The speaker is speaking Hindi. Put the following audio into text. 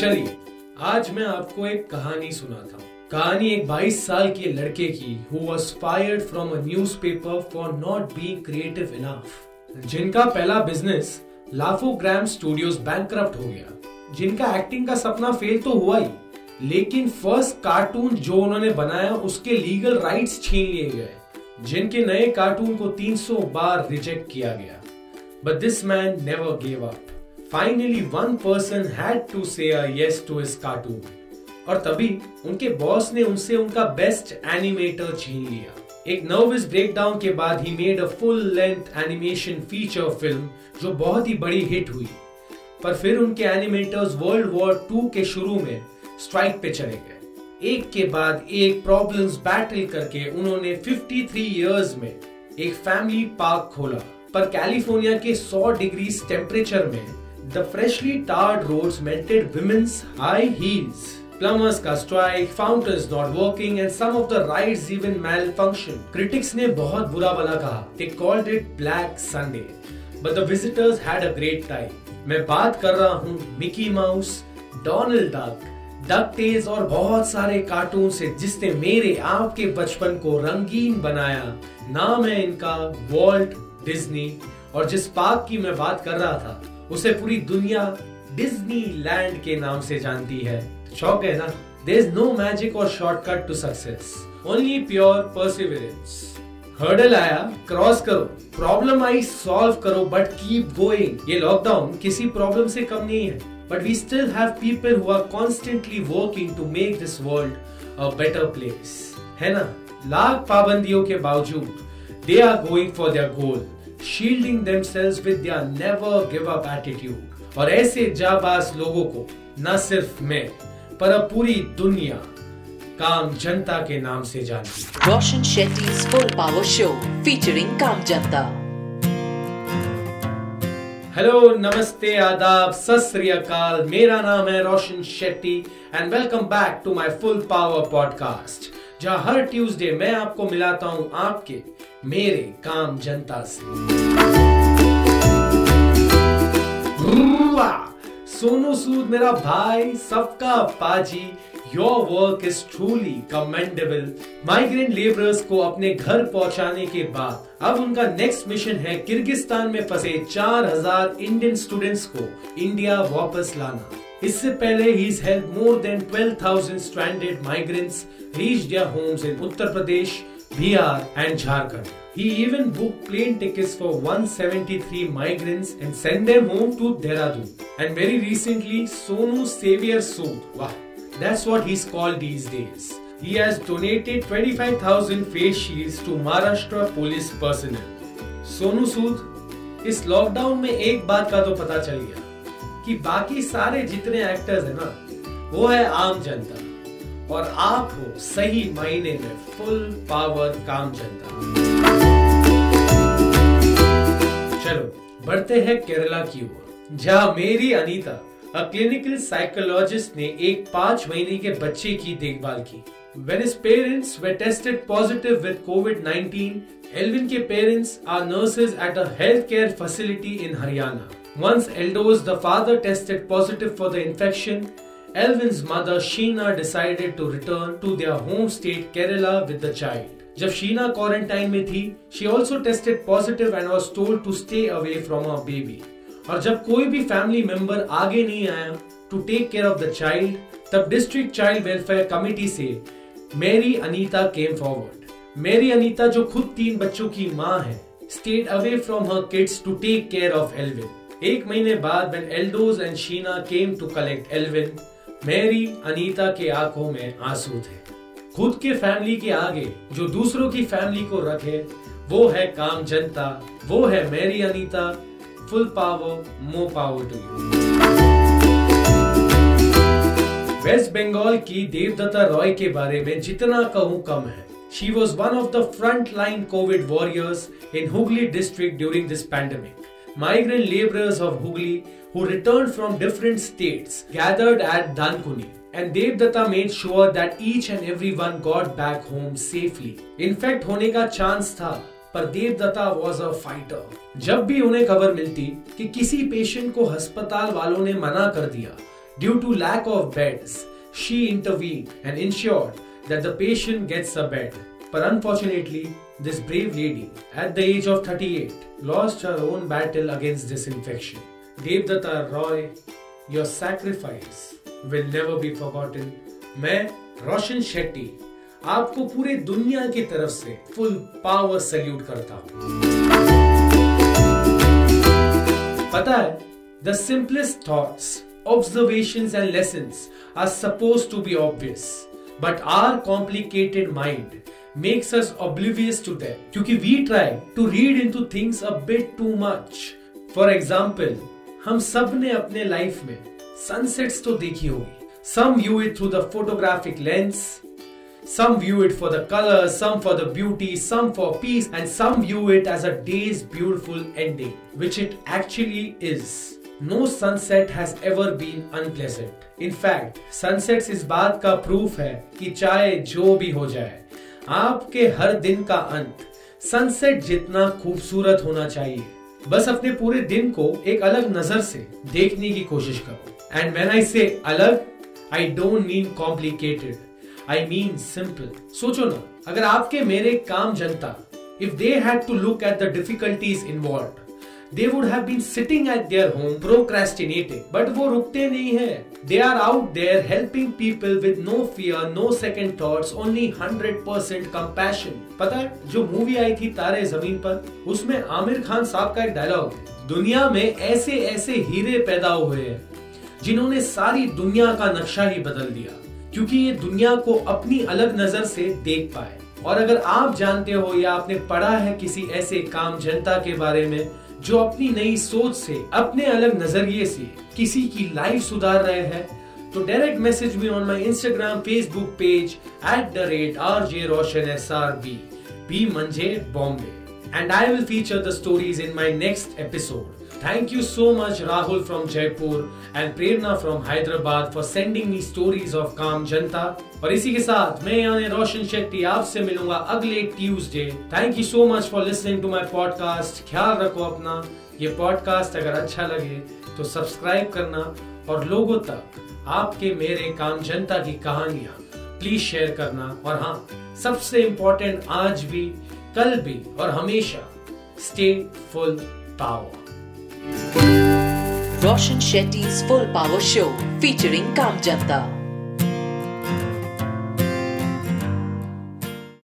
चलिए, आज मैं आपको एक कहानी सुनाता हूँ। कहानी एक 22 साल के लड़के की who was fired from a newspaper for not being creative enough जिनका पहला business Laugh O Gram Studios bank हो गया। जिनका एक्टिंग का सपना फेल तो हुआ ही, लेकिन फ़र्स्ट कार्टून जो उन्होंने बनाया, उसके लीगल राइट्स छीन लिए गए। जिनके नए कार्टून को 300 बार रिजेक्ट किया गया। But this man never gave up finally one person had to say yes to his cartoon और तभी उनके बॉस ने उनसे उनका बेस्ट एनिमेटर छीन लिया। एक नर्वस ब्रेकडाउन के बाद ही made a full length animation feature film जो बहुत ही बड़ी हिट हुई। पर फिर उनके एनिमेटर्स वर्ल्ड वॉर टू के शुरू में स्ट्राइक पे चले गए। एक के बाद एक प्रॉब्लम्स बैटल करके उन्होंने 53 इयर्स में एक फैमिली पार्क खोला। पर कैलिफ़ोर्निया के 100 डिग्री टेम्परेचर में the freshly tarred roads melted women's high heels Plumbers का strike, fountains not working and some of the rides even malfunction. Critics ने बहुत बुरा वाला कहा. They called it Black Sunday. But the visitors had a great time. मैं बात कर रहा हूँ Mickey Mouse Donald Duck DuckTales और बहुत सारे कार्टून से जिसने मेरे आपके बचपन को रंगीन बनाया नाम है इनका वॉल्ट डिज्नी और जिस पार्क की मैं बात कर रहा था उसे पूरी दुनिया डिज्नी लैंड के नाम से जानती है। शौक है ना? देर इज़ नो मैजिक और shortcut to success only pure perseverance hurdle आया क्रॉस करो प्रॉब्लम आई सॉल्व करो बट कीप गोइंग ये लॉकडाउन किसी प्रॉब्लम से कम नहीं है। But we still have people who are constantly working to make this world a better place है ना? लाख पाबंदियों के बावजूद they are going for their goal shielding themselves with their never give up attitude और ऐसे जाबाज लोगों को न सिर्फ़ मैं पर अब पूरी दुनिया काम जनता के नाम से जानती Roshan Shetty full power show featuring काम जनता। हेलो नमस्ते आदाब सत मेरा नाम है Roshan Shetty and welcome back to my full power podcast जहाँ हर ट्यूसडे मैं आपको मिलाता हूँ आपके मेरे काम जनता से। सोनू सूद मेरा भाई, सबका पाजी। Your work is truly commendable migrant labourers को अपने घर पहुँचाने के बाद, अब उनका नेक्स्ट मिशन है किर्गिस्तान में फंसे 4000 इंडियन स्टूडेंट्स को इंडिया वापस लाना। इससे पहले ही help more than 12000 stranded migrants reach their homes in Uttar Pradesh Bihar and Jharkhand He even booked plane tickets for 173 migrants and sent them home to Dehradun. And very recently, Sonu Savior Sood. Wow, that's what he's called these days. He has donated 25,000 face shields to Maharashtra police personnel. Sonu Sood इस लॉकडाउन में एक बात का तो पता चल गया कि बाकी सारे जितने एक्टर्स हैं ना वो है आम जनता और आप हो सही मायने में फुल पावर काम जनता चलो बढ़ते हैं केरला की ओर जहाँ मेरी अनीता अ क्लिनिकल साइकोलॉजिस्ट ने एक पाँच महीने के बच्चे की देखभाल की When his parents were tested positive with COVID-19, Elvin के parents are nurses at a healthcare facility in Haryana. Once Eldos, the father, tested positive for the infection, Elvin's mother, Sheena, decided to return to their home state, Kerala, with the child. जब शीना क्वारंटाइन में थी she also tested positive and was told to stay away from a baby और जब कोई भी फैमिली मेंबर आगे नहीं आया to take care of the child तब डिस्ट्रिक्ट चाइल्ड वेलफेयर कमिटी से मेरी अनीता केम फॉरवर्ड मेरी अनीता जो खुद तीन बच्चों की माँ है stayed away from her kids to take care of Alvin एक महीने बाद when Eldhose and Sheena came to collect Alvin Mary, Anita के आँखों में आँसू थे। खुद के फैमिली के आगे जो दूसरों की फैमिली को रखे, वो है काम जनता, वो है Mary, Anita, full power more power to you. West Bengal की देवदत्ता रॉय के बारे में जितना कहूँ कम है। She was one of the frontline COVID warriors in Hooghly district during this pandemic. Migrant laborers of Hooghly who returned from different states gathered at Dankuni and Devdatta made sure that each and everyone got back home safely. Infect होने का चांस था पर देवदत्ता वॉज़ अ फाइटर जब भी उन्हें खबर मिलती कि किसी पेशेंट को अस्पताल वालों ने मना कर दिया Due to lack of beds, she intervened and ensured that the patient gets a bed. But unfortunately, this brave lady, at the age of 38, lost her own battle against this infection. Devdata Roy, your sacrifice will never be forgotten. मैं रोशन शेट्टी आपको पूरे दुनिया की तरफ़ से फुल पावर सैल्यूट करता हूँ पता है the simplest thoughts observations and lessons are supposed to be obvious but our complicated mind makes us oblivious to them क्योंकि we try to read into things a bit too much for example हम सबने अपने लाइफ में सनसेट्स तो देखी होगी some view it through the photographic lens some view it for the color some for the beauty some for peace and some view it as a day's beautiful ending which it actually is no sunset has ever been unpleasant in fact sunsets इस बात का प्रूफ है कि चाहे जो भी हो जाए आपके हर दिन का अंत। सनसेट जितना खूबसूरत होना चाहिए। बस अपने पूरे दिन को एक अलग नज़र से देखने की कोशिश करो। एंड वेन आई से अलग I don't mean complicated I mean simple सोचो ना, अगर आपके मेरे काम जनता if they had to look at the difficulties involve they would have been sitting at their home procrastinating. But वो रुकते नहीं हैं. They are out there helping people with no fear, no second thoughts, only 100% compassion. पता है जो मूवी आई थी तारे ज़मीन पर उसमें आमिर खान साहब का एक डायलॉग दुनिया में ऐसे ऐसे हीरे पैदा हुए हैं जिन्होंने सारी दुनिया का नक्शा ही बदल दिया क्योंकि ये दुनिया को अपनी अलग नज़र से देख पाए और अगर आप जानते हो या आपने पढ़ा है किसी ऐसे काम जनता के बारे में जो अपनी नई सोच से, अपने अलग नज़रिए से किसी की लाइफ सुधार रहे हैं तो direct message me on my Instagram Facebook page at the rate R J Roshan S R B B मंजे Bombay and I will feature the stories in my next episode. Thank you so much, Rahul from Jaipur and Prerna from Hyderabad for sending me stories of Kam Janta. और इसी के साथ मैं, यानी रोशन शेट्टी, आपसे मिलूँगा अगले Tuesday thank you so much for listening to my podcast ख्याल रखो अपना। ये पॉडकास्ट अगर अच्छा लगे तो सब्सक्राइब करना। और लोगों तक, आपके मेरे काम जनता की कहानियाँ प्लीज़ शेयर करना। और हाँ सबसे इम्पोर्टेंट आज भी कल भी और हमेशा stay full power Roshan Shetty full power show featuring काम जनता